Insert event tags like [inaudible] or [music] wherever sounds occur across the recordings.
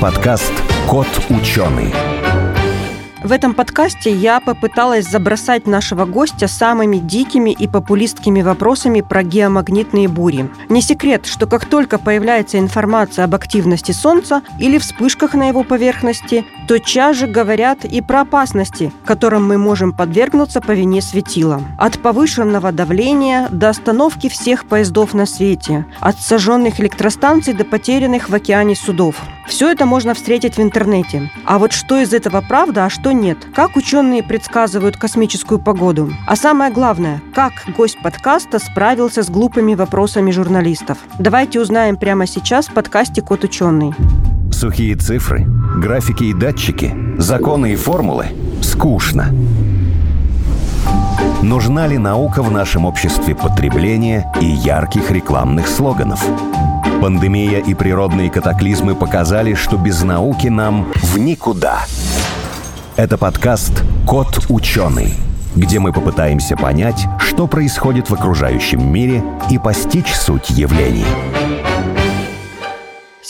Подкаст «Кот ученый». В этом подкасте я попыталась забросать нашего гостя самыми дикими и популистскими вопросами про геомагнитные бури. Не секрет, что как только появляется информация об активности Солнца или вспышках на его поверхности, тотчас же говорят и про опасности, которым мы можем подвергнуться по вине светила. От повышенного давления до остановки всех поездов на свете, от сожженных электростанций до потерянных в океане судов. Все это можно встретить в интернете. А вот что из этого правда, а что нет. Как ученые предсказывают космическую погоду? А самое главное, как гость подкаста справился с глупыми вопросами журналистов? Давайте узнаем прямо сейчас в подкасте «Кот ученый». Сухие цифры, графики и датчики, законы и формулы – скучно. Нужна ли наука в нашем обществе потребления и ярких рекламных слоганов? Пандемия и природные катаклизмы показали, что без науки нам в никуда – это подкаст «Кот ученый», где мы попытаемся понять, что происходит в окружающем мире и постичь суть явлений.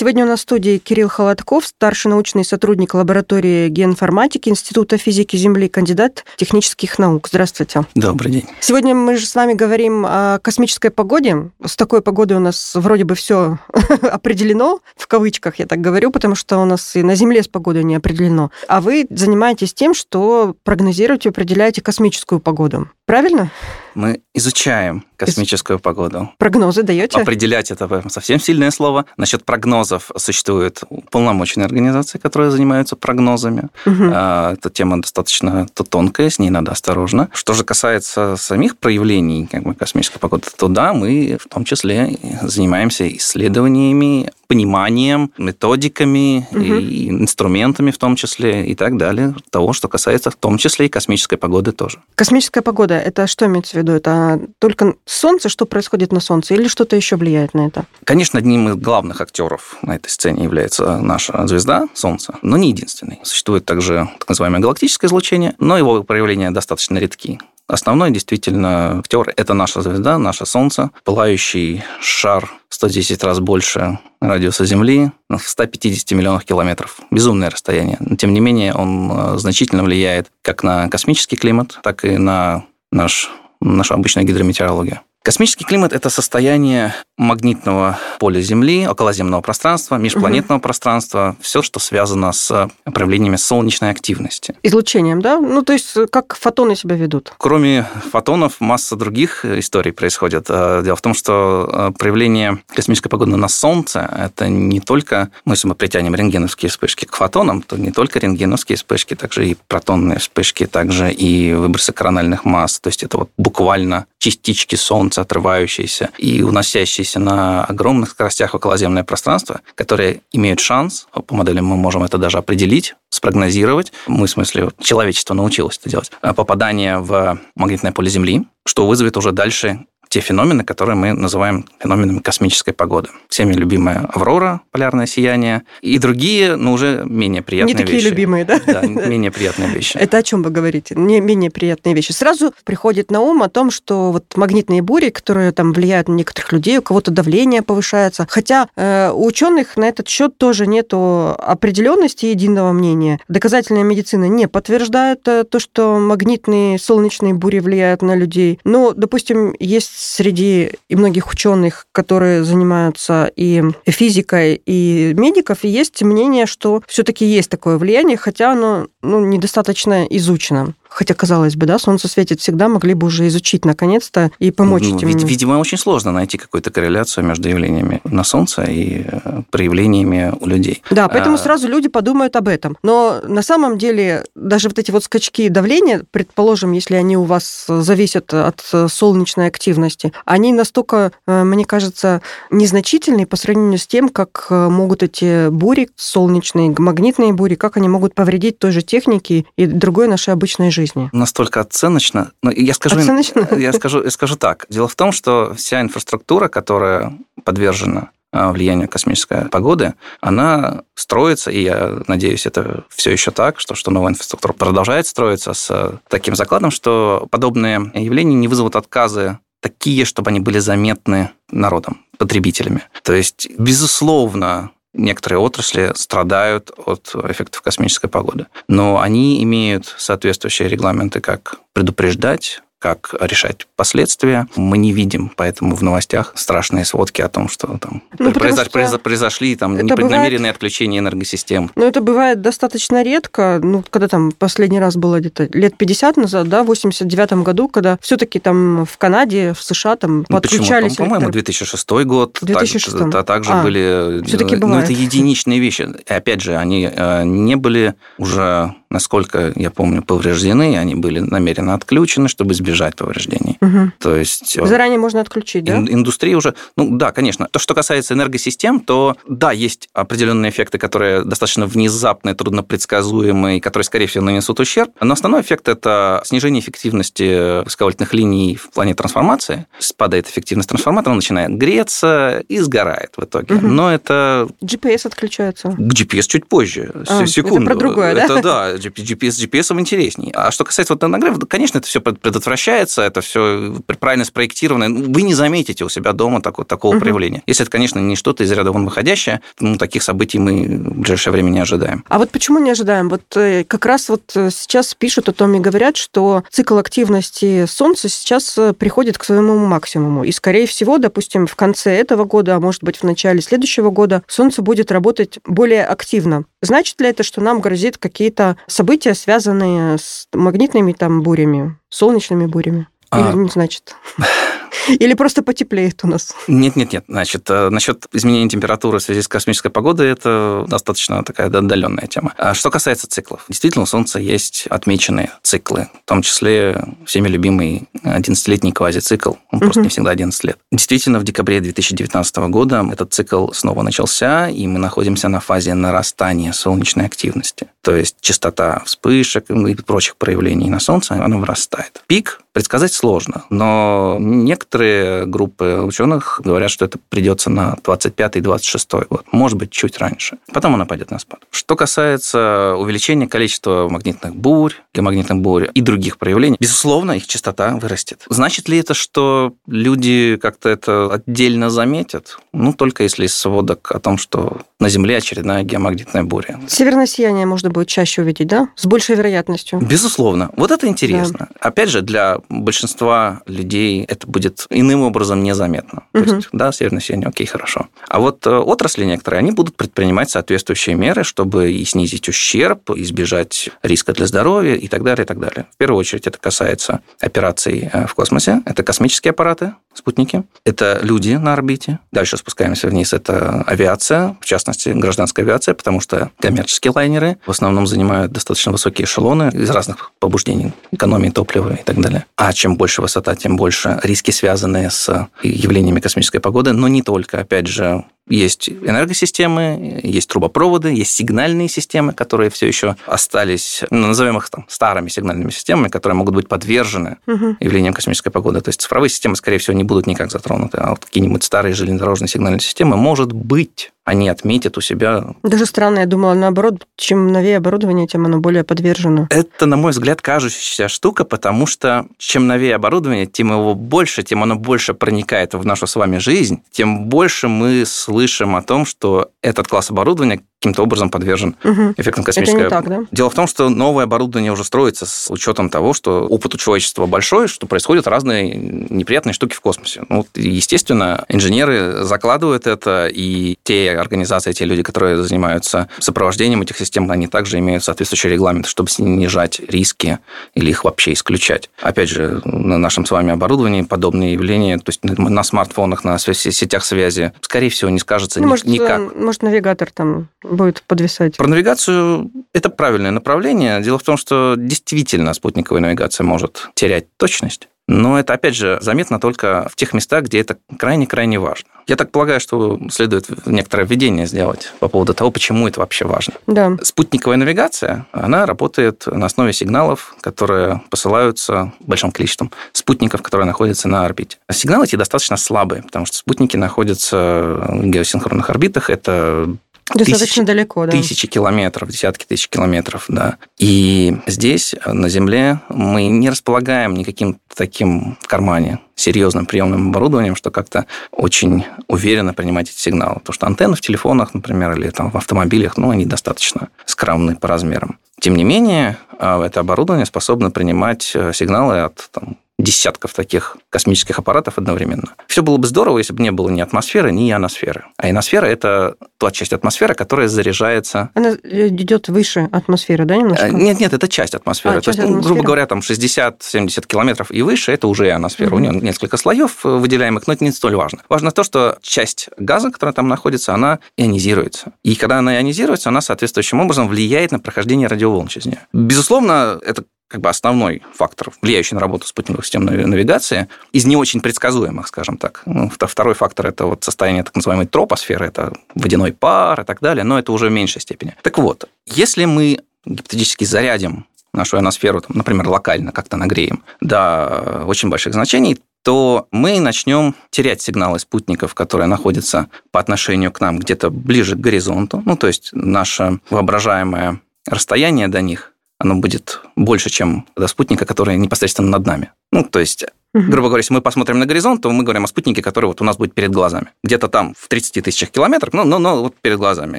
Сегодня у нас в студии Кирилл Холодков, старший научный сотрудник лаборатории геоинформатики Института физики Земли, кандидат технических наук. Здравствуйте. Добрый день. Сегодня мы же с вами говорим о космической погоде. С такой погодой у нас вроде бы все [laughs] определено, в кавычках я так говорю, потому что у нас и на Земле с погодой не определено. А вы занимаетесь тем, что прогнозируете, определяете космическую погоду. Правильно? Мы изучаем космическую погоду. Прогнозы даете? Определять это совсем сильное слово. Насчет прогнозов существуют полномочные организации, которые занимаются прогнозами. Угу. Эта тема достаточно тонкая, с ней надо осторожно. Что же касается самих проявлений как бы, космической погоды, то да, мы в том числе занимаемся исследованиями, пониманием, методиками угу. и инструментами в том числе и так далее. Того, что касается в том числе и космической погоды тоже. Космическая погода это что имеется в виду? Это только Солнце, что происходит на Солнце, или что-то еще влияет на это? Конечно, одним из главных актеров на этой сцене является наша звезда Солнце, но не единственный. Существует также так называемое галактическое излучение, но его проявления достаточно редки. Основной действительно актер – это наша звезда, наше Солнце, пылающий шар 110 раз больше радиуса Земли, в 150 миллионах километров. Безумное расстояние. Но, тем не менее, он э, значительно влияет как на космический климат, так и на наш, нашу обычную гидрометеорологию. Космический климат – это состояние магнитного поля Земли, околоземного пространства, межпланетного угу. пространства, все, что связано с проявлениями солнечной активности. Излучением, да? Ну, то есть, как фотоны себя ведут? Кроме фотонов, масса других историй происходит. Э, дело в том, что э, проявление космической погоды на Солнце – это не только, ну, если мы притянем рентгеновские вспышки к фотонам, то не только рентгеновские вспышки, также и протонные вспышки, также и выбросы корональных масс. То есть, это вот буквально частички Солнца, отрывающиеся и уносящиеся на огромных скоростях в околоземное пространство, которые имеют шанс, по моделям мы можем это даже определить, спрогнозировать, мы, в смысле, человечество научилось это делать, попадание в магнитное поле Земли, что вызовет уже дальше те феномены, которые мы называем феноменами космической погоды. Всеми любимая аврора, полярное сияние, и другие, но уже менее приятные вещи. Не такие вещи. любимые, да? Да, менее приятные вещи. Это о чем вы говорите? Не менее приятные вещи. Сразу приходит на ум о том, что вот магнитные бури, которые там влияют на некоторых людей, у кого-то давление повышается. Хотя э, у ученых на этот счет тоже нет определенности единого мнения. Доказательная медицина не подтверждает э, то, что магнитные солнечные бури влияют на людей. Но, допустим, есть среди и многих ученых, которые занимаются и физикой, и медиков, есть мнение, что все-таки есть такое влияние, хотя оно ну, недостаточно изучено. Хотя, казалось бы, да, солнце светит всегда, могли бы уже изучить наконец-то и помочь ну, этим. Видимо, очень сложно найти какую-то корреляцию между явлениями на солнце и э, проявлениями у людей. Да, поэтому а... сразу люди подумают об этом. Но на самом деле даже вот эти вот скачки давления, предположим, если они у вас зависят от солнечной активности, они настолько, э, мне кажется, незначительные по сравнению с тем, как э, могут эти бури, солнечные, магнитные бури, как они могут повредить той же технике и другой нашей обычной жизни жизни? Настолько оценочно. Но я скажу, оценочно? [laughs] Я скажу, я скажу так. Дело в том, что вся инфраструктура, которая подвержена а, влиянию космической погоды, она строится, и я надеюсь, это все еще так, что, что новая инфраструктура продолжает строиться с таким закладом, что подобные явления не вызовут отказы такие, чтобы они были заметны народом, потребителями. То есть, безусловно, некоторые отрасли страдают от эффектов космической погоды. Но они имеют соответствующие регламенты, как предупреждать как решать последствия, мы не видим, поэтому в новостях страшные сводки о том, что там ну, произош... что произошли там непреднамеренные бывает... отключения энергосистем. Но это бывает достаточно редко. Ну, когда там последний раз было где-то лет 50 назад, да, в 89 году, когда все таки там в Канаде, в США там ну, подключались... Почему? По-моему, 2006 год. 2006. Так, а также а, были... Все-таки бывает. Ну, это единичные вещи. И опять же, они э, не были уже насколько я помню, повреждены, они были намеренно отключены, чтобы избежать повреждений. Угу. То есть... Э, Заранее можно отключить, да? Индустрия уже... Ну да, конечно. То, что касается энергосистем, то да, есть определенные эффекты, которые достаточно внезапные, труднопредсказуемые, которые, скорее всего, нанесут ущерб. Но основной эффект – это снижение эффективности высоковольтных линий в плане трансформации. Спадает эффективность трансформатора, он начинает греться и сгорает в итоге. Угу. Но это... GPS отключается. GPS чуть позже. А, Секунду. Это про другое, да? Это да, GPS с GPS интереснее. А что касается вот нагрева, конечно, это все предотвращается, это все правильно спроектировано. Вы не заметите у себя дома такого, такого угу. проявления. Если это, конечно, не что-то из ряда вон выходящее, ну, таких событий мы в ближайшее время не ожидаем. А вот почему не ожидаем? Вот э, как раз вот э, сейчас пишут о том и говорят, что цикл активности Солнца сейчас э, приходит к своему максимуму. И, скорее всего, допустим, в конце этого года, а может быть, в начале следующего года Солнце будет работать более активно. Значит ли это, что нам грозит какие-то события, связанные с магнитными там бурями, солнечными бурями? Или а... не значит? [laughs] Или просто потеплеет у нас? Нет, нет, нет. Значит, э, насчет изменения температуры в связи с космической погодой, это достаточно такая отдаленная тема. А что касается циклов, действительно, у Солнца есть отмеченные циклы, в том числе всеми любимый 11-летний квазицикл, он просто не всегда 11 лет. Действительно, в декабре 2019 года этот цикл снова начался, и мы находимся на фазе нарастания солнечной активности. То есть частота вспышек и прочих проявлений на Солнце, она вырастает. Пик предсказать сложно, но некоторые группы ученых говорят, что это придется на 25-26 год, может быть, чуть раньше. Потом она пойдет на спад. Что касается увеличения количества магнитных бурь, геомагнитных бурь и других проявлений, безусловно, их частота вырастет. Значит ли это, что люди как-то это отдельно заметят? Ну, только если из сводок о том, что на Земле очередная геомагнитная буря. Северное сияние можно будет чаще увидеть, да? С большей вероятностью. Безусловно. Вот это интересно. Да. Опять же, для большинства людей это будет иным образом незаметно. Угу. То есть, да, северное сияние, окей, хорошо. А вот э, отрасли некоторые, они будут предпринимать соответствующие меры, чтобы и снизить ущерб, избежать риска для здоровья и так далее, и так далее. В первую очередь это касается операций э, в космосе. Это космические аппараты, спутники. Это люди на орбите. Дальше спускаемся вниз. Это авиация, в частности, гражданская авиация, потому что коммерческие лайнеры в основном занимают достаточно высокие эшелоны из разных побуждений, экономии топлива и так далее. А чем больше высота, тем больше риски, связанные с явлениями космической погоды, но не только. Опять же, есть энергосистемы, есть трубопроводы, есть сигнальные системы, которые все еще остались, ну, назовем их там старыми сигнальными системами, которые могут быть подвержены угу. явлениям космической погоды. То есть цифровые системы, скорее всего, не будут никак затронуты, а вот какие-нибудь старые железнодорожные сигнальные системы, может быть, они отметят у себя. Даже странно, я думала, наоборот, чем новее оборудование, тем оно более подвержено. Это, на мой взгляд, кажущаяся штука, потому что чем новее оборудование, тем его больше, тем оно больше проникает в нашу с вами жизнь, тем больше мы слышим о том, что этот класс оборудования каким-то образом подвержен угу. эффектам космической... Это не так, да? Дело в том, что новое оборудование уже строится с учетом того, что опыт у человечества большой, что происходят разные неприятные штуки в космосе. Ну, естественно, инженеры закладывают это, и те организации, те люди, которые занимаются сопровождением этих систем, они также имеют соответствующие регламенты, чтобы снижать риски или их вообще исключать. Опять же, на нашем с вами оборудовании подобные явления, то есть на смартфонах, на сетях связи, скорее всего, не скажется ну, никак. Может, может, навигатор там будет подвисать. Про навигацию это правильное направление. Дело в том, что действительно спутниковая навигация может терять точность. Но это, опять же, заметно только в тех местах, где это крайне-крайне важно. Я так полагаю, что следует некоторое введение сделать по поводу того, почему это вообще важно. Да. Спутниковая навигация, она работает на основе сигналов, которые посылаются большим количеством спутников, которые находятся на орбите. Сигналы эти достаточно слабые, потому что спутники находятся в геосинхронных орбитах. Это Достаточно тысяч, далеко, да. Тысячи километров, десятки тысяч километров, да. И здесь, на Земле, мы не располагаем никаким таким в кармане серьезным приемным оборудованием, что как-то очень уверенно принимать эти сигналы. Потому что антенны в телефонах, например, или там в автомобилях, ну, они достаточно скромны по размерам. Тем не менее, а, это оборудование способно принимать э, сигналы от там, десятков таких космических аппаратов одновременно. Все было бы здорово, если бы не было ни атмосферы, ни ионосферы. А ионосфера – это та часть атмосферы, которая заряжается... Она э, идет выше атмосферы, да, немножко? Э, нет, нет, это часть атмосферы. А, То есть, атмосферы? грубо говоря, там 60-70 километров и выше – это уже ионосфера. Угу. У нее несколько слоев выделяемых, но это не столь важно. Важно то, что часть газа, которая там находится, она ионизируется. И когда она ионизируется, она соответствующим образом влияет на прохождение радиоволн через нее. Безусловно, это как бы основной фактор, влияющий на работу спутниковых систем навигации, из не очень предсказуемых, скажем так. Ну, второй фактор – это вот состояние так называемой тропосферы, это водяной пар и так далее, но это уже в меньшей степени. Так вот, если мы гипотетически зарядим нашу ионосферу, там, например, локально как-то нагреем до очень больших значений, то мы начнем терять сигналы спутников, которые находятся по отношению к нам где-то ближе к горизонту. Ну, то есть наше воображаемое расстояние до них оно будет больше, чем до спутника, который непосредственно над нами. Ну, то есть Грубо говоря, если мы посмотрим на горизонт, то мы говорим о спутнике, который вот у нас будет перед глазами. Где-то там в 30 тысячах километров, но, но, но вот перед глазами.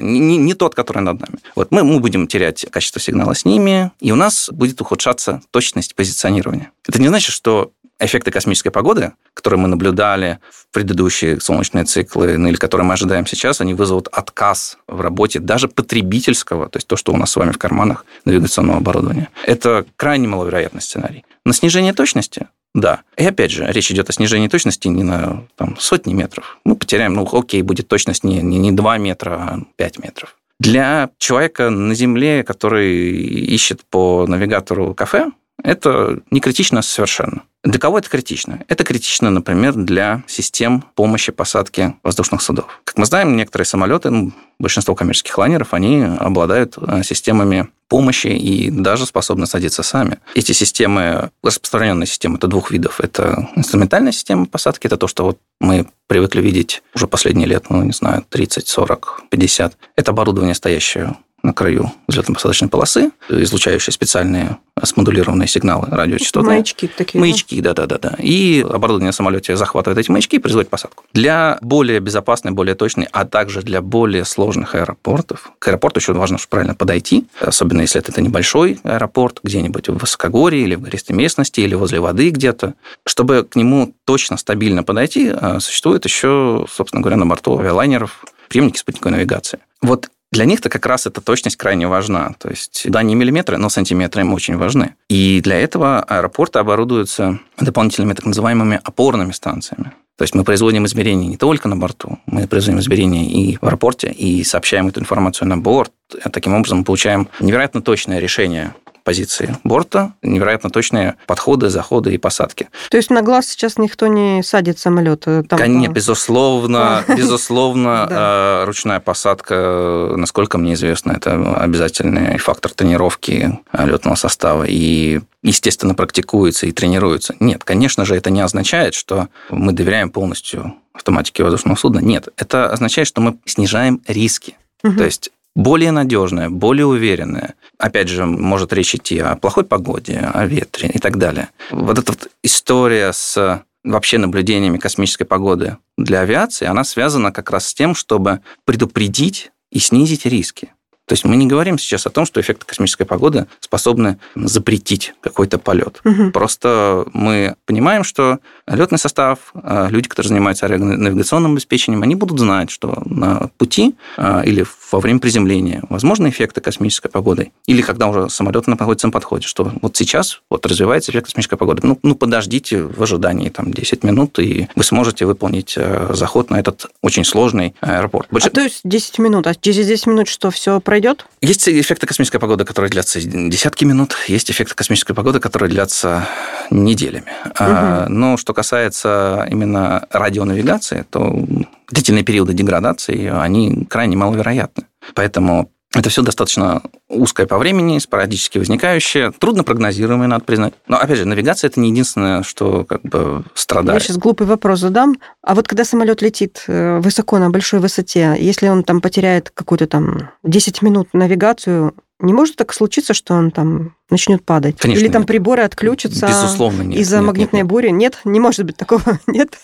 Не, не тот, который над нами. Вот мы, мы будем терять качество сигнала с ними, и у нас будет ухудшаться точность позиционирования. Это не значит, что эффекты космической погоды, которые мы наблюдали в предыдущие солнечные циклы, ну, или которые мы ожидаем сейчас, они вызовут отказ в работе даже потребительского, то есть то, что у нас с вами в карманах навигационного оборудования. Это крайне маловероятный сценарий. На снижение точности да. И опять же, речь идет о снижении точности не на там, сотни метров. Мы потеряем, ну, окей, будет точность не, не, не 2 метра, а 5 метров. Для человека на Земле, который ищет по навигатору кафе, это не критично совершенно. Для кого это критично? Это критично, например, для систем помощи посадки воздушных судов. Как мы знаем, некоторые самолеты, ну, большинство коммерческих лайнеров, они обладают э, системами помощи и даже способны садиться сами. Эти системы, распространенные системы, это двух видов. Это инструментальная система посадки, это то, что вот мы привыкли видеть уже последние лет, ну, не знаю, 30, 40, 50. Это оборудование, стоящее на краю взлетно-посадочной полосы, излучающие специальные смодулированные сигналы радиочастоты. Маячки такие. Маячки, да-да-да. И оборудование на самолете захватывает эти маячки и производит посадку. Для более безопасной, более точной, а также для более сложных аэропортов, к аэропорту еще важно правильно подойти, особенно если это небольшой аэропорт, где-нибудь в высокогорье или в гористой местности, или возле воды где-то. Чтобы к нему точно, стабильно подойти, а, существует еще, собственно говоря, на борту авиалайнеров приемники спутниковой навигации. Вот для них-то как раз эта точность крайне важна. То есть, да, не миллиметры, но сантиметры им очень важны. И для этого аэропорты оборудуются дополнительными так называемыми опорными станциями. То есть мы производим измерения не только на борту, мы производим измерения и в аэропорте, и сообщаем эту информацию на борт. Таким образом, мы получаем невероятно точное решение позиции борта, невероятно точные подходы, заходы и посадки. То есть на глаз сейчас никто не садит самолет? Э, там Конечно, безусловно, [laughs] безусловно, э, ручная посадка, насколько мне известно, это обязательный фактор тренировки э, летного состава и естественно, практикуется и тренируется. Нет, конечно же, это не означает, что мы доверяем полностью автоматике воздушного судна. Нет, это означает, что мы снижаем риски. Угу. То есть более надежная, более уверенная. Опять же, может речь идти о плохой погоде, о ветре и так далее. Вот эта вот история с вообще наблюдениями космической погоды для авиации, она связана как раз с тем, чтобы предупредить и снизить риски. То есть мы не говорим сейчас о том, что эффекты космической погоды способны запретить какой-то полет. Угу. Просто мы понимаем, что летный состав, а, люди, которые занимаются навигационным обеспечением, они будут знать, что на пути а, или во время приземления возможны эффекты космической погоды. Или когда уже самолет находится на подходе, что вот сейчас вот развивается эффект космической погоды. Ну, ну подождите в ожидании там 10 минут, и вы сможете выполнить э, заход на этот очень сложный аэропорт. Больше... А то есть 10 минут, а через 10 минут что, все пройдет? Есть эффекты космической погоды, которые длятся десятки минут, есть эффекты космической погоды, которые длятся неделями. Угу. Но что касается именно радионавигации, то длительные периоды деградации, они крайне маловероятны. Поэтому Это все достаточно узкое по времени, спорадически возникающее, трудно прогнозируемое, надо признать. Но, опять же, навигация – это не единственное, что как бы страдает. Я сейчас глупый вопрос задам. А вот когда самолет летит э, высоко на большой высоте, если он там потеряет какую-то там 10 минут навигацию, не может так случиться, что он там начнет падать? Конечно, Или там нет. приборы отключатся Безусловно, нет. из-за Нет, магнитной нет, бури? Нет, не может быть такого, [laughs] нет?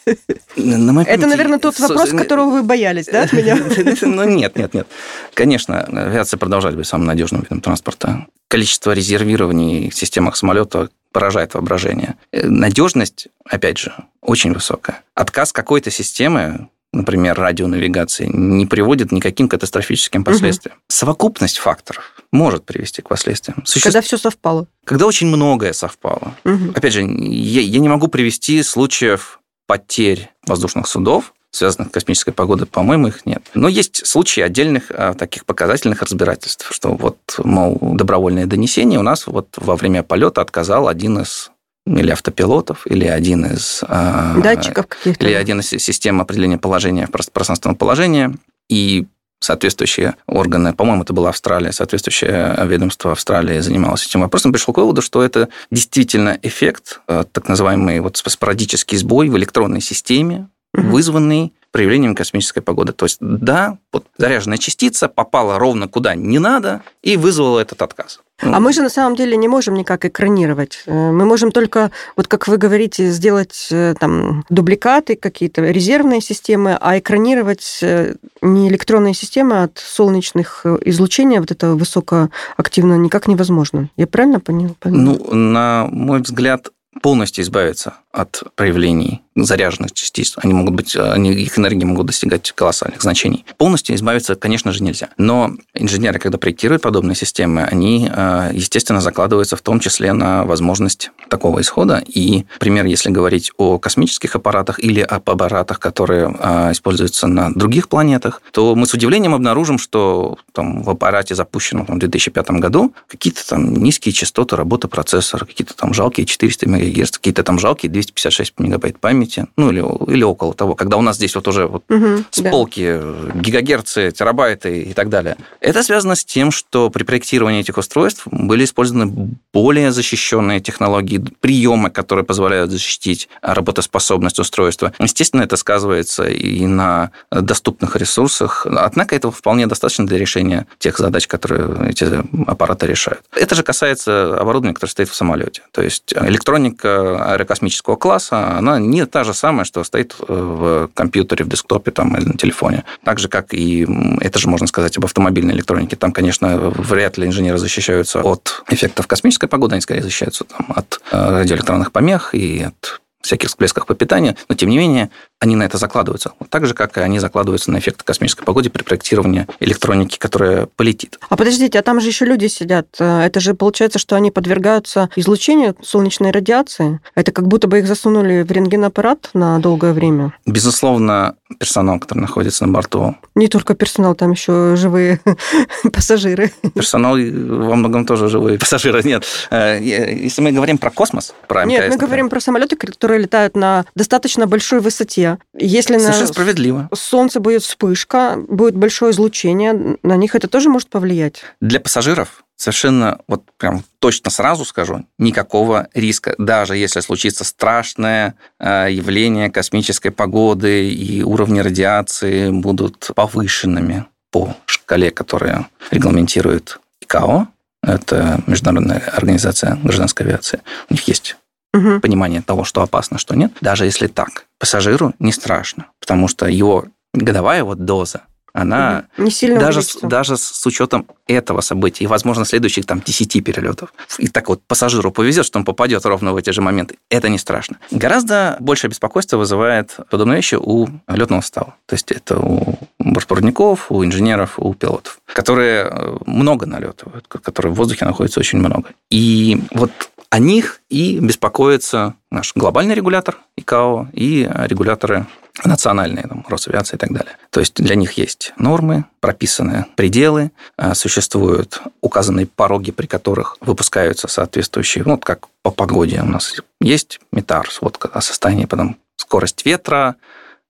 На моей Это, наверное, тот вопрос, которого вы боялись, да, от меня? [laughs] Ну, нет, нет, нет. Конечно, авиация продолжает быть самым надежным видом транспорта. Количество резервирований в системах самолета поражает воображение. Э, Надежность, опять же, очень высокая. Отказ какой-то системы, например, радионавигации, не приводит ни к каким катастрофическим последствиям. Совокупность факторов может привести к последствиям. Суще- Когда все совпало. Когда очень многое совпало. Мгм. Опять же, я, я не могу привести случаев потерь воздушных судов, связанных с космической погодой, по-моему, их нет. Но есть случаи отдельных а, таких показательных разбирательств, что вот, мол, добровольное донесение у нас вот во время полета отказал один из или автопилотов, или один из... а, Датчиков каких-то. или один из систем определения положения, прост- пространственного положения, и соответствующие органы, по-моему, это была Австралия, соответствующее ведомство Австралии занималось этим вопросом, пришел к выводу, что это действительно эффект, э, так называемый вот спорадический сбой в электронной системе, вызванный проявлением космической погоды. То есть, да, вот заряженная частица попала ровно куда не надо и вызвала этот отказ. А мы же на самом деле не можем никак экранировать. Э, Мы можем только, вот как вы говорите, сделать э, там дубликаты, какие-то резервные системы, а экранировать э, не электронные системы от солнечных излучения, вот это высокоактивно, никак невозможно. Я правильно понял? Ну, на мой взгляд, полностью избавиться от проявлений заряженных частиц. Они могут быть, они, их энергии могут достигать колоссальных значений. Полностью избавиться, конечно же, нельзя. Но инженеры, когда проектируют подобные системы, они, э, естественно, закладываются в том числе на возможность такого исхода. И, например, если говорить о космических аппаратах или об аппаратах, которые э, используются на других планетах, то мы с удивлением обнаружим, что там, в аппарате, запущенном там, в 2005 году, какие-то там низкие частоты работы процессора, какие-то там жалкие 400 МГц, какие-то там жалкие 256 мегабайт памяти, ну или, или около того, когда у нас здесь вот уже вот Мгм, с да. полки гигагерцы, терабайты и так далее. Это связано с тем, что при проектировании этих устройств были использованы более защищенные технологии, приемы, которые позволяют защитить работоспособность устройства. Естественно, это сказывается и на доступных ресурсах, однако этого вполне достаточно для решения тех задач, которые эти аппараты решают. Это же касается оборудования, которое стоит в самолете. То есть электроника аэрокосмического класса, она не та же самая, что стоит в компьютере, в десктопе там, или на телефоне. Так же, как и это же можно сказать об автомобильной электронике. Там, конечно, вряд ли инженеры защищаются от эффектов космической погоды, они скорее защищаются там, от радиоэлектронных помех и от всяких всплесках по питанию, но тем не менее они на это закладываются. Вот так же, как и они закладываются на эффекты космической погоды при проектировании электроники, которая полетит. А подождите, а там же еще люди сидят. Э, Это же получается, что они подвергаются излучению солнечной радиации. Это как будто бы их засунули в рентгенаппарат на долгое время. Безусловно, персонал, который находится на борту, Не только персонал, там еще живые [laughs] пассажиры. персонал во многом тоже живые пассажиры. Нет, Э, если мы говорим про космос, про Нет, МКС, мы например, говорим про самолеты, которые летают на достаточно большой высоте. Если на совершенно справедливо. Солнце будет вспышка, будет большое излучение, на них это тоже может повлиять. Для пассажиров совершенно, вот прям точно сразу скажу, никакого риска. Даже если случится страшное э, явление космической погоды и уровни радиации будут повышенными по шкале, которая регламентирует ИКАО, это Международная организация гражданской авиации, у них есть Мгм. понимание того, что опасно, что нет. Даже если так, пассажиру не страшно, потому что его годовая вот доза, она Не сильно даже, с, даже с учетом этого события и, возможно, следующих там 10 перелетов. И так вот пассажиру повезет, что он попадет ровно в эти же моменты. Это не страшно. Гораздо большее беспокойство вызывает подобные вещи у летного состава. То есть это у бортпроводников, у инженеров, у пилотов, которые э, много налетывают, которые в воздухе находятся очень много. И вот о них и беспокоится наш глобальный регулятор ИКАО и регуляторы национальные, там, Росавиация и так далее. То есть для них есть нормы, прописаны пределы, а, существуют указанные пороги, при которых выпускаются соответствующие, ну, вот как по погоде у нас есть метар, сводка о состоянии, потом скорость ветра,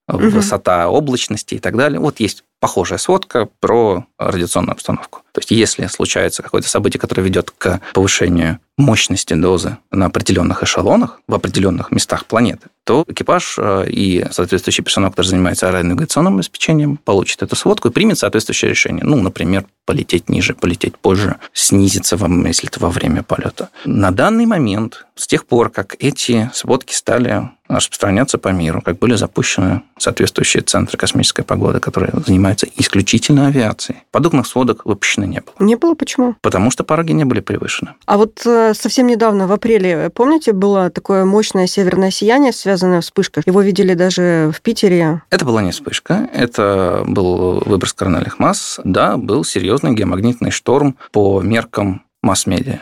высота облачности и так далее. Вот есть похожая сводка про радиационную обстановку. То есть, если случается какое-то событие, которое ведет к повышению мощности дозы на определенных эшелонах, в определенных местах планеты, то экипаж э, и соответствующий персонал, который занимается аэронавигационным обеспечением, получит эту сводку и примет соответствующее решение. Ну, например, полететь ниже, полететь позже, снизиться, вам, если это во время полета. На данный момент, с тех пор, как эти сводки стали распространяться по миру, как были запущены соответствующие центры космической погоды, которые занимаются исключительно авиацией. Подобных сводок выпущено не было. Не было почему? Потому что пороги не были превышены. А вот э, совсем недавно, в апреле, помните, было такое мощное северное сияние, связанное вспышкой? Его видели даже в Питере. Это была не вспышка, это был выброс корональных масс. Да, был серьезный геомагнитный шторм по меркам масс-медиа.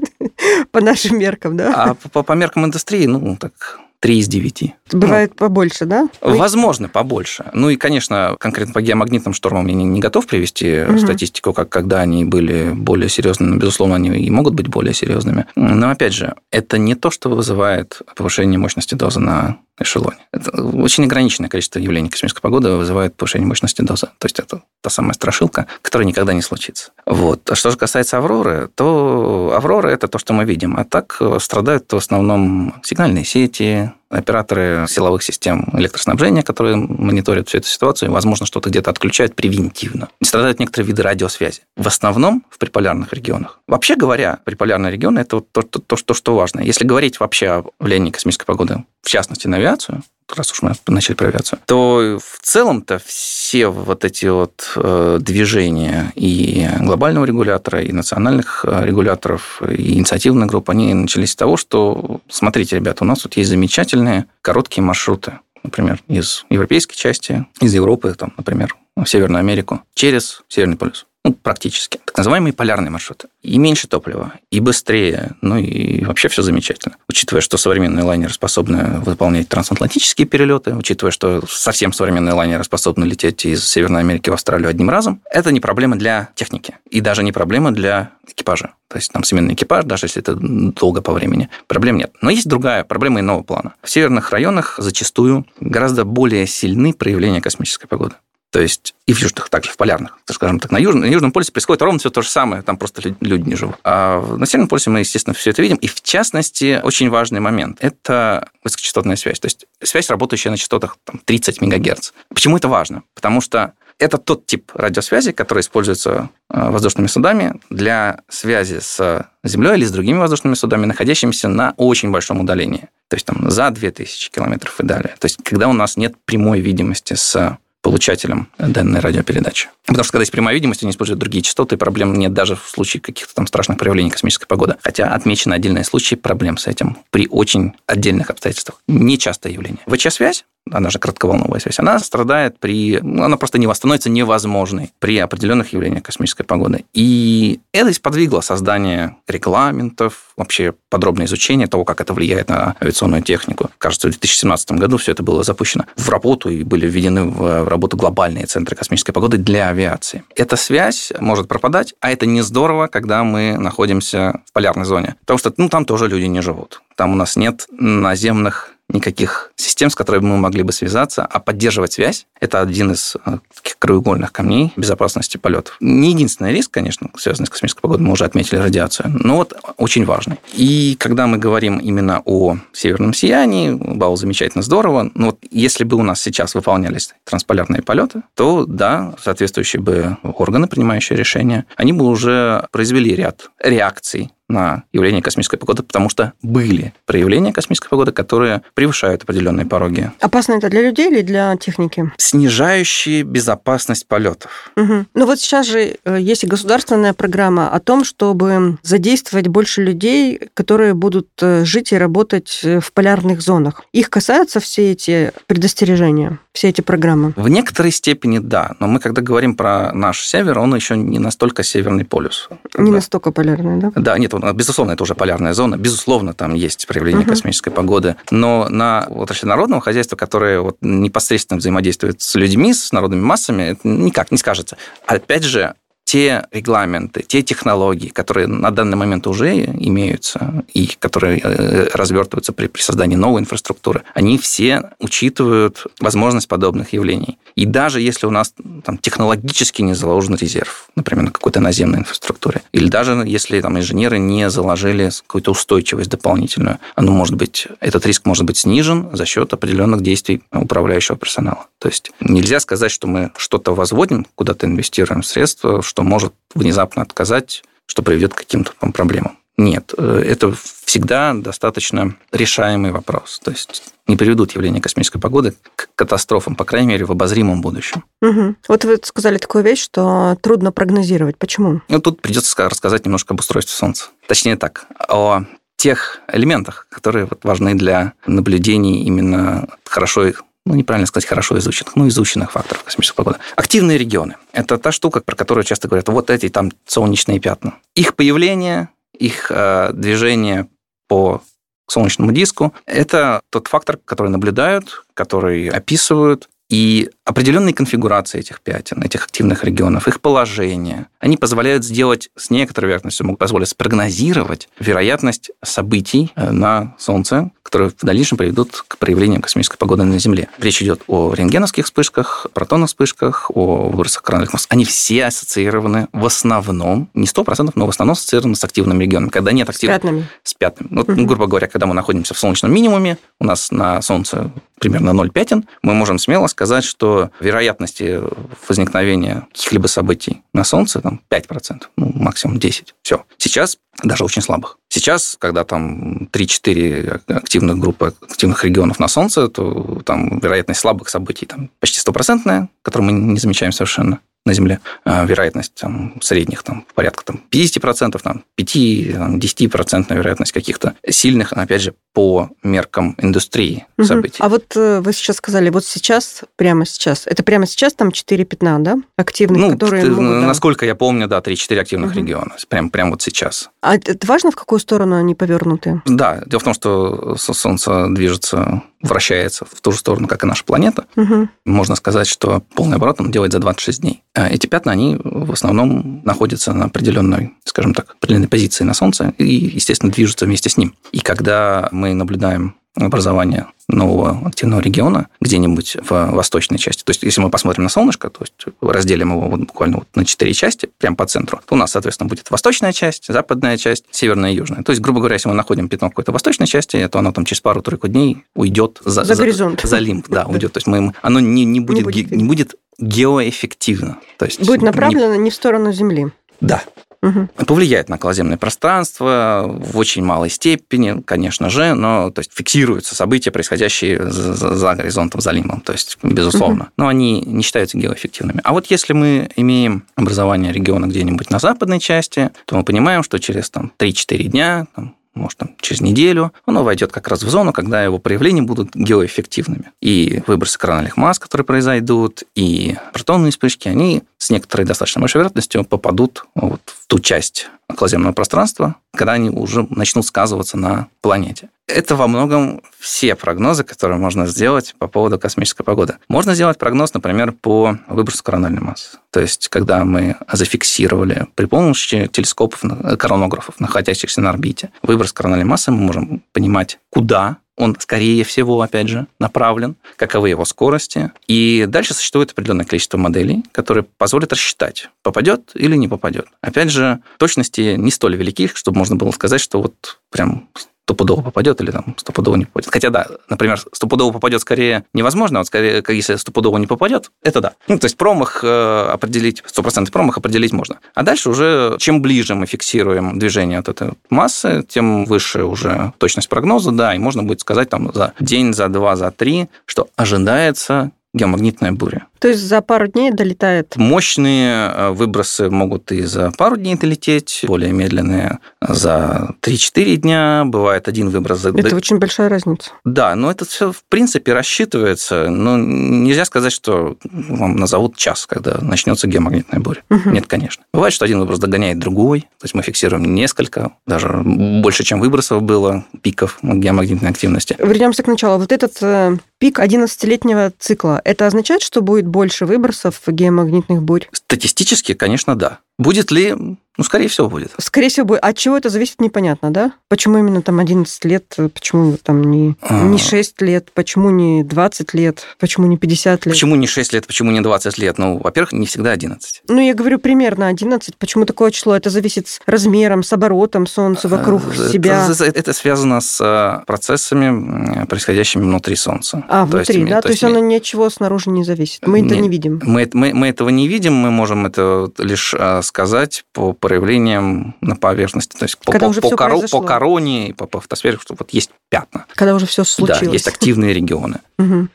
[laughs] По нашим меркам, да? А по, по меркам индустрии, ну, так 3 из 9. Бывает ну, побольше, да? Возможно, побольше. Ну и, конечно, конкретно по геомагнитным штормам я не, не готов привести угу. статистику, как когда они были более серьезными. Безусловно, они и могут быть более серьезными. Но, опять же, это не то, что вызывает повышение мощности дозы на эшелоне. Это очень ограниченное количество явлений космической погоды вызывает повышение мощности дозы. То есть это та самая страшилка, которая никогда не случится. Вот. А что же касается Авроры, то Аврора – это то, что мы видим. А так страдают в основном сигнальные сети, операторы силовых систем электроснабжения, которые мониторят всю эту ситуацию, возможно, что-то где-то отключают превентивно. Страдают некоторые виды радиосвязи. В основном в приполярных регионах. Вообще говоря, приполярные регионы – это то, то, то, что, что важно. Если говорить вообще о влиянии космической погоды, в частности, на авиацию, раз уж мы начали про авиацию, то в целом-то все вот эти вот э, движения и глобального регулятора, и национальных э, регуляторов, и инициативных групп, они начались с того, что, смотрите, ребята, у нас тут есть замечательные короткие маршруты, например, из европейской части, из Европы, там, например, в Северную Америку, через Северный полюс ну, практически, так называемые полярные маршруты. И меньше топлива, и быстрее, ну и вообще все замечательно. Учитывая, что современные лайнеры способны выполнять трансатлантические перелеты, учитывая, что совсем современные лайнеры способны лететь из Северной Америки в Австралию одним разом, это не проблема для техники и даже не проблема для экипажа. То есть там сменный экипаж, даже если это долго по времени, проблем нет. Но есть другая проблема иного плана. В северных районах зачастую гораздо более сильны проявления космической погоды. То есть и в южных, также в полярных, скажем так, на Южном, на Южном полюсе происходит ровно все то же самое, там просто люди не живут. А на Северном полюсе мы, естественно, все это видим. И в частности, очень важный момент – это высокочастотная связь. То есть связь, работающая на частотах там, 30 МГц. Почему это важно? Потому что это тот тип радиосвязи, который используется э, воздушными судами для связи с Землей или с другими воздушными судами, находящимися на очень большом удалении. То есть там за 2000 километров и далее. То есть когда у нас нет прямой видимости с получателем данной радиопередачи. Потому что когда есть прямая видимость, они используют другие частоты, проблем нет даже в случае каких-то там страшных проявлений космической погоды. Хотя отмечены отдельные случаи проблем с этим при очень отдельных обстоятельствах. Нечастое явление. ВЧ-связь она же кратковолновая связь, она страдает при... Ну, она просто не становится невозможной при определенных явлениях космической погоды. И это сподвигло создание регламентов, вообще подробное изучение того, как это влияет на авиационную технику. Кажется, в 2017 году все это было запущено в работу и были введены в работу глобальные центры космической погоды для авиации. Эта связь может пропадать, а это не здорово, когда мы находимся в полярной зоне. Потому что ну, там тоже люди не живут. Там у нас нет наземных никаких систем, с которыми мы могли бы связаться, а поддерживать связь – это один из э, таких краеугольных камней безопасности полетов. Не единственный риск, конечно, связанный с космической погодой, мы уже отметили радиацию, но вот очень важный. И когда мы говорим именно о северном сиянии, было замечательно, здорово, но вот если бы у нас сейчас выполнялись трансполярные полеты, то да, соответствующие бы органы, принимающие решения, они бы уже произвели ряд реакций на явление космической погоды, потому что были проявления космической погоды, которые превышают определенные пороги. Опасно это для людей или для техники? Снижающие безопасность полетов. Угу. Ну вот сейчас же э, есть и государственная программа о том, чтобы задействовать больше людей, которые будут э, жить и работать э, в полярных зонах. Их касаются все эти предостережения, все эти программы? В некоторой степени да, но мы когда говорим про наш север, он еще не настолько северный полюс. Не да. настолько полярный, да? Да, нет, безусловно, это уже полярная зона, безусловно, там есть проявление угу. космической погоды, но на отрасли народного хозяйства, которое вот непосредственно взаимодействует с людьми, с народными массами, это никак не скажется. Опять же, те регламенты, те технологии, которые на данный момент уже имеются и которые э, развертываются при, при создании новой инфраструктуры, они все учитывают возможность подобных явлений. И даже если у нас там, технологически не заложен резерв, например, на какой-то наземной инфраструктуре, или даже если там, инженеры не заложили какую-то устойчивость дополнительную, оно может быть, этот риск может быть снижен за счет определенных действий управляющего персонала. То есть нельзя сказать, что мы что-то возводим, куда-то инвестируем средства, что может внезапно отказать, что приведет к каким-то там проблемам. Нет, э, это всегда достаточно решаемый вопрос. То есть не приведут явления космической погоды к катастрофам, по крайней мере, в обозримом будущем. Угу. Вот вы сказали такую вещь, что трудно прогнозировать. Почему? Ну, тут придется рассказать немножко об устройстве Солнца. Точнее так, о тех элементах, которые вот важны для наблюдений именно хорошо ну, неправильно сказать, хорошо изученных, но изученных факторов космической погоды. Активные регионы – это та штука, про которую часто говорят, вот эти там солнечные пятна. Их появление, их э, движение по солнечному диску – это тот фактор, который наблюдают, который описывают, и определенные конфигурации этих пятен, этих активных регионов, их положение, они позволяют сделать с некоторой вероятностью, могут позволить спрогнозировать вероятность событий э, на Солнце, которые в дальнейшем приведут к проявлению космической погоды на Земле. Речь идет о рентгеновских вспышках, протонных вспышках, о выбросах коронных масс. Они все ассоциированы в основном, не 100%, но в основном ассоциированы с активным регионом. Когда нет активных... С пятнами. С пятнами. Угу. грубо говоря, когда мы находимся в солнечном минимуме, у нас на Солнце примерно 0 пятен, мы можем смело сказать, что вероятности возникновения каких-либо событий на Солнце там 5%, ну, максимум 10%. Все. Сейчас даже очень слабых. Сейчас, когда там 3-4 активных группы, активных регионов на Солнце, то там вероятность слабых событий там, почти стопроцентная, которую мы не замечаем совершенно на Земле, а вероятность там, средних там, порядка там, 50%, там, 5-10% вероятность каких-то сильных, опять же, по меркам индустрии угу. событий. А вот э, вы сейчас сказали, вот сейчас, прямо сейчас, это прямо сейчас там 4 пятна, да, активных, ну, которые ты, могут, да. Насколько я помню, да, 3-4 активных угу. региона, прямо, прямо вот сейчас. А это важно, в какую сторону они повернуты? Да, дело в том, что Солнце движется вращается в ту же сторону, как и наша планета. Угу. Можно сказать, что полный оборот он делает за 26 дней. А эти пятна, они в основном находятся на определенной, скажем так, определенной позиции на Солнце и, естественно, движутся вместе с ним. И когда мы наблюдаем образование нового активного региона где-нибудь в восточной части. То есть, если мы посмотрим на солнышко, то есть разделим его вот буквально вот на четыре части, прямо по центру, то у нас, соответственно, будет восточная часть, западная часть, северная и южная. То есть, грубо говоря, если мы находим пятно в какой-то восточной части, то оно там через пару-тройку дней уйдет за, за, горизонт. За, за лимб, [laughs] да, уйдет. То есть, мы, оно не, не, будет, не, будет, не будет геоэффективно. То есть, будет направлено не, не в сторону Земли. Да, угу. повлияет на околоземное пространство в очень малой степени, конечно же, но то есть фиксируются события, происходящие за, за, за горизонтом, за лимбом, то есть безусловно. Угу. Но они не считаются геоэффективными. А вот если мы имеем образование региона где-нибудь на западной части, то мы понимаем, что через там, 3-4 дня, там, может, там, через неделю, оно войдет как раз в зону, когда его проявления будут геоэффективными. И выбросы корональных масс, которые произойдут, и протонные вспышки, они с некоторой достаточно большой вероятностью попадут вот в ту часть околоземного пространства, когда они уже начнут сказываться на планете. Это во многом все прогнозы, которые можно сделать по поводу космической погоды. Можно сделать прогноз, например, по выбросу корональной массы. То есть, когда мы зафиксировали при помощи телескопов, коронографов, находящихся на орбите, выброс корональной массы, мы можем понимать, куда он, скорее всего, опять же, направлен, каковы его скорости. И дальше существует определенное количество моделей, которые позволят рассчитать, попадет или не попадет. Опять же, точности не столь велики, чтобы можно было сказать, что вот прям стопудово попадет или там стопудово не попадет. Хотя да, например, стопудово попадет скорее невозможно, а вот скорее, если стопудово не попадет, это да. Ну, то есть промах э, определить, стопроцентный промах определить можно. А дальше уже, чем ближе мы фиксируем движение от этой массы, тем выше уже точность прогноза, да, и можно будет сказать там за день, за два, за три, что ожидается геомагнитная буря. То есть за пару дней долетает? Мощные э, выбросы могут и за пару дней долететь, более медленные за 3-4 дня. Бывает один выброс за... Это очень большая разница. Да, но это все в принципе рассчитывается. Но нельзя сказать, что вам назовут час, когда начнется геомагнитная буря. Угу. Нет, конечно. Бывает, что один выброс догоняет другой. То есть мы фиксируем несколько, даже больше, чем выбросов было, пиков геомагнитной активности. Вернемся к началу. Вот этот э, пик 11-летнего цикла, это означает, что будет больше выбросов геомагнитных бурь? Статистически, конечно, да. Будет ли ну, скорее всего, будет. Скорее всего, будет. От чего это зависит, непонятно, да? Почему именно там 11 лет, почему там не, а... не 6 лет, почему не 20 лет, почему не 50 лет? Почему не 6 лет, почему не 20 лет? Ну, во-первых, не всегда 11. Ну, я говорю примерно 11. Почему такое число? Это зависит с размером, с оборотом Солнца вокруг это, себя. Это, это связано с э, процессами, происходящими внутри Солнца. А, то внутри, есть, да? То, то есть, оно ни от чего снаружи не зависит. Мы не, это не видим. Мы, мы, мы этого не видим, мы можем это лишь э, сказать по проявлением на поверхности, то есть по, по, по, коро, по короне, по, по фотосфере, что вот есть пятна. Когда уже все случилось. Да, есть активные регионы.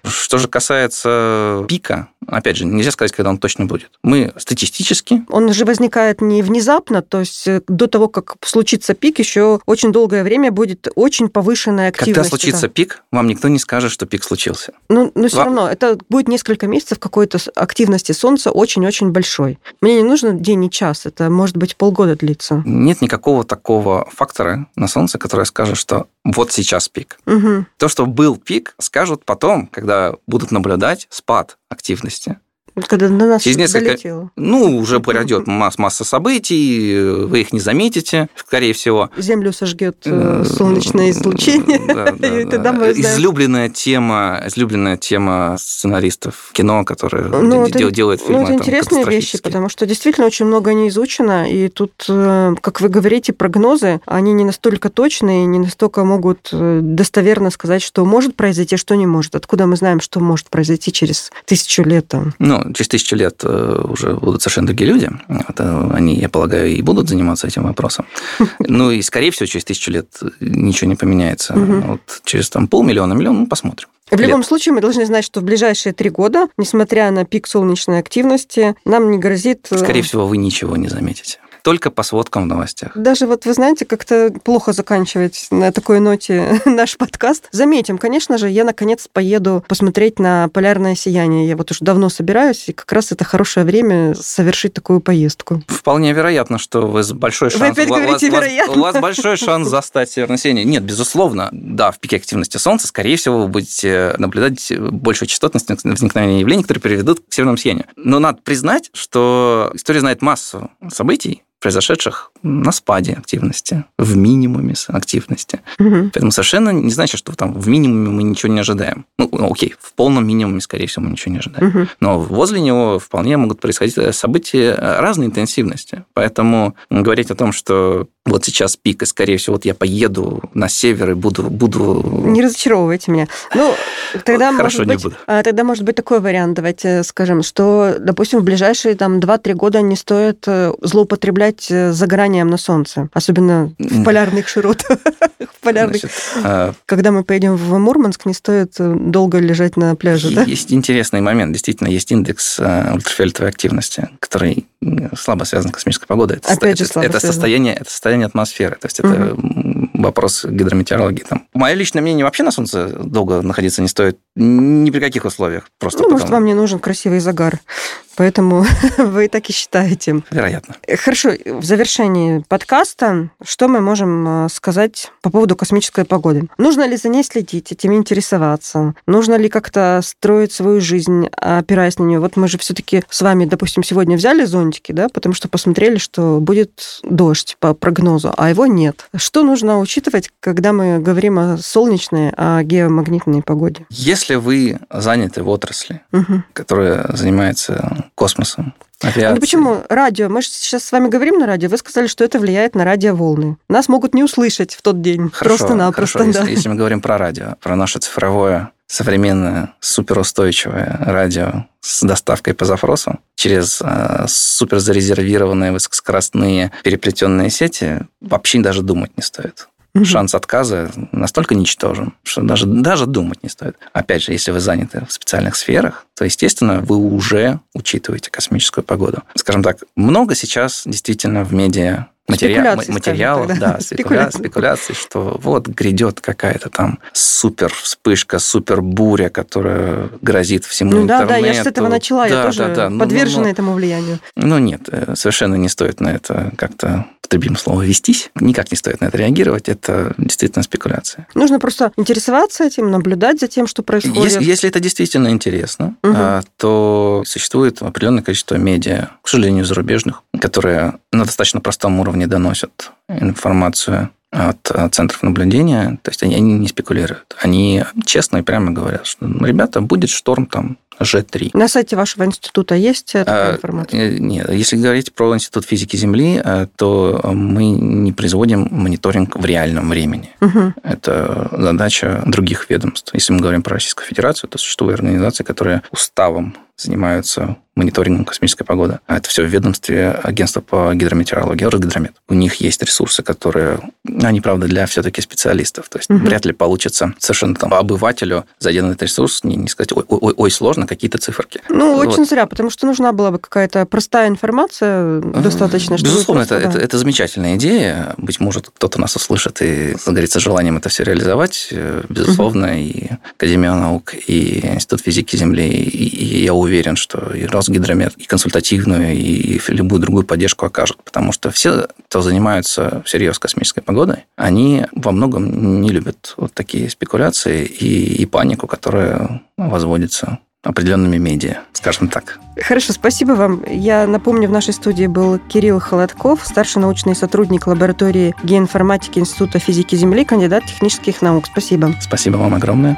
Что же касается пика, опять же, нельзя сказать, когда он точно будет. Мы статистически... Он же возникает не внезапно, то есть э, до того, как случится пик, еще очень долгое время будет очень повышенная активность. Когда случится да. пик, вам никто не скажет, что пик случился. Ну, но все вам... равно, это будет несколько месяцев какой-то активности Солнца очень-очень большой. Мне не нужно день и час, это может быть полгода длится. Нет никакого такого фактора на Солнце, который скажет, что вот сейчас пик. Угу. То, что был пик, скажут потом, когда будут наблюдать спад активности. Когда до нас Через несколько, долетело. Ну, уже пройдет масс, масса событий, вы их не заметите, скорее всего. Землю сожгет э, солнечное излучение. [laughs] и тогда мы излюбленная тема, излюбленная тема сценаристов кино, которые ну, делают фильмы. Ну, это интересные вещи, потому что действительно очень много не изучено, и тут, э, как вы говорите, прогнозы, они не настолько точные, не настолько могут э, достоверно сказать, что может произойти, что не может. Откуда мы знаем, что может произойти через тысячу лет? Там? Ну, через тысячу лет э, уже будут совершенно другие люди. Вот, э, они, я полагаю, и будут заниматься этим вопросом. [laughs] Ну и, скорее всего, через тысячу лет ничего не поменяется. Вот через там полмиллиона, миллион, ну, посмотрим. В любом лет. случае, мы должны знать, что в ближайшие три года, несмотря на пик солнечной активности, нам не грозит... Э, скорее всего, вы ничего не заметите только по сводкам в новостях. Даже вот вы знаете, как-то плохо заканчивать на такой ноте [laughs] наш подкаст. Заметим, конечно же, я наконец поеду посмотреть на полярное сияние. Я вот уже давно собираюсь, и как раз это хорошее время совершить такую поездку. Вполне вероятно, что вы с большой шанс... Вы опять у говорите вас, вероятно. У вас большой [laughs] шанс застать северное сияние. Нет, безусловно, да, в пике активности Солнца, скорее всего, вы будете наблюдать большую частотность возникновения явлений, которые приведут к северному сиянию. Но надо признать, что история знает массу событий, произошедших на спаде активности, в минимуме активности. Угу. Поэтому совершенно не значит, что там в минимуме мы ничего не ожидаем. Ну, ну, окей, в полном минимуме, скорее всего, мы ничего не ожидаем. Угу. Но возле него вполне могут происходить события разной интенсивности. Поэтому говорить о том, что вот сейчас пик, и, скорее всего, вот я поеду на север и буду... буду... Не разочаровывайте меня. Ну, тогда, Хорошо, может не быть, буду. А, тогда может быть такой вариант, давайте скажем, что, допустим, в ближайшие там 2-3 года не стоит э, злоупотреблять э, загоранием на солнце, особенно в полярных широтах. [laughs] в полярных. А, Когда мы поедем в Мурманск, не стоит э, долго лежать на пляже, да? Есть интересный момент. Действительно, есть индекс ультрафиолетовой активности, который слабо связан с космической погодой. Это, Опять же, слабо это состояние, это состояние атмосферы. То есть это угу. вопрос гидрометеорологии. Там. Мое личное мнение, вообще на Солнце долго находиться не стоит ни при каких условиях. Просто ну, потому... может, вам не нужен красивый загар. Поэтому [laughs] вы так и считаете. Вероятно. Хорошо, в завершении подкаста, что мы можем э, сказать по поводу космической погоды? Нужно ли за ней следить, этим интересоваться? Нужно ли как-то строить свою жизнь, опираясь на нее? Вот мы же все-таки с вами, допустим, сегодня взяли зонтики, да, потому что посмотрели, что будет дождь по прогнозу, а его нет. Что нужно учитывать, когда мы говорим о солнечной, о геомагнитной погоде? Если вы заняты в отрасли, угу. которая занимается космосом. Авиации. Ну почему радио? Мы же сейчас с вами говорим на радио. Вы сказали, что это влияет на радиоволны. Нас могут не услышать в тот день. Просто-напросто. Хорошо. Да. Если, если мы говорим про радио, про наше цифровое современное суперустойчивое радио с доставкой по запросу через э, суперзарезервированные высокоскоростные переплетенные сети вообще даже думать не стоит угу. шанс отказа настолько ничтожен, что даже, даже думать не стоит. Опять же, если вы заняты в специальных сферах, то, естественно, вы уже учитываете космическую погоду. Скажем так, много сейчас действительно в медиа материал, материалов, да, [laughs] спекуляции, спекуляции, что вот грядет какая-то там супер вспышка, супер буря, которая грозит всему ну, интернету. Да, да, я же с этого начала, да, я тоже да, да. подвержена ну, ну, этому влиянию. Ну нет, э, совершенно не стоит на это как-то употребим слово «вестись». Никак не стоит на это реагировать. Это действительно спекуляция. Нужно просто интересоваться этим, наблюдать за тем, что происходит. Если, если это действительно интересно, угу. то существует определенное количество медиа, к сожалению, зарубежных, которые на достаточно простом уровне доносят информацию от центров наблюдения, то есть они, они не спекулируют. Они честно и прямо говорят, что, ну, ребята, будет шторм там Ж3. На сайте вашего института есть такая а, информация? Нет. Если говорить про Институт физики Земли, э, то мы не производим мониторинг в реальном времени. Угу. Это задача других ведомств. Если мы говорим про Российскую Федерацию, то существуют организации, которые уставом занимаются мониторингом космической погоды. А это все в ведомстве агентства по гидрометеорологии, Росгидромет. У них есть ресурсы, которые, они, правда, для все-таки специалистов. То есть угу. вряд ли получится совершенно там обывателю, зайдя на этот ресурс, не, не сказать, ой, ой, ой, сложно, какие-то циферки. Ну, вот. очень зря, потому что нужна была бы какая-то простая информация, достаточно, чтобы Безусловно, просто, это, да. это, это замечательная идея. Быть может, кто-то нас услышит и загорится желанием это все реализовать. Безусловно, угу. и Академия наук, и Институт физики Земли, и, и я уверен, что и Росгидромет и консультативную, и любую другую поддержку окажут. Потому что все, кто занимаются всерьез космической погодой, они во многом не любят вот такие спекуляции и, и панику, которая возводится определенными медиа, скажем так. Хорошо, спасибо вам. Я напомню, в нашей студии был Кирилл Холодков, старший научный сотрудник лаборатории геоинформатики Института физики Земли, кандидат технических наук. Спасибо. Спасибо вам огромное.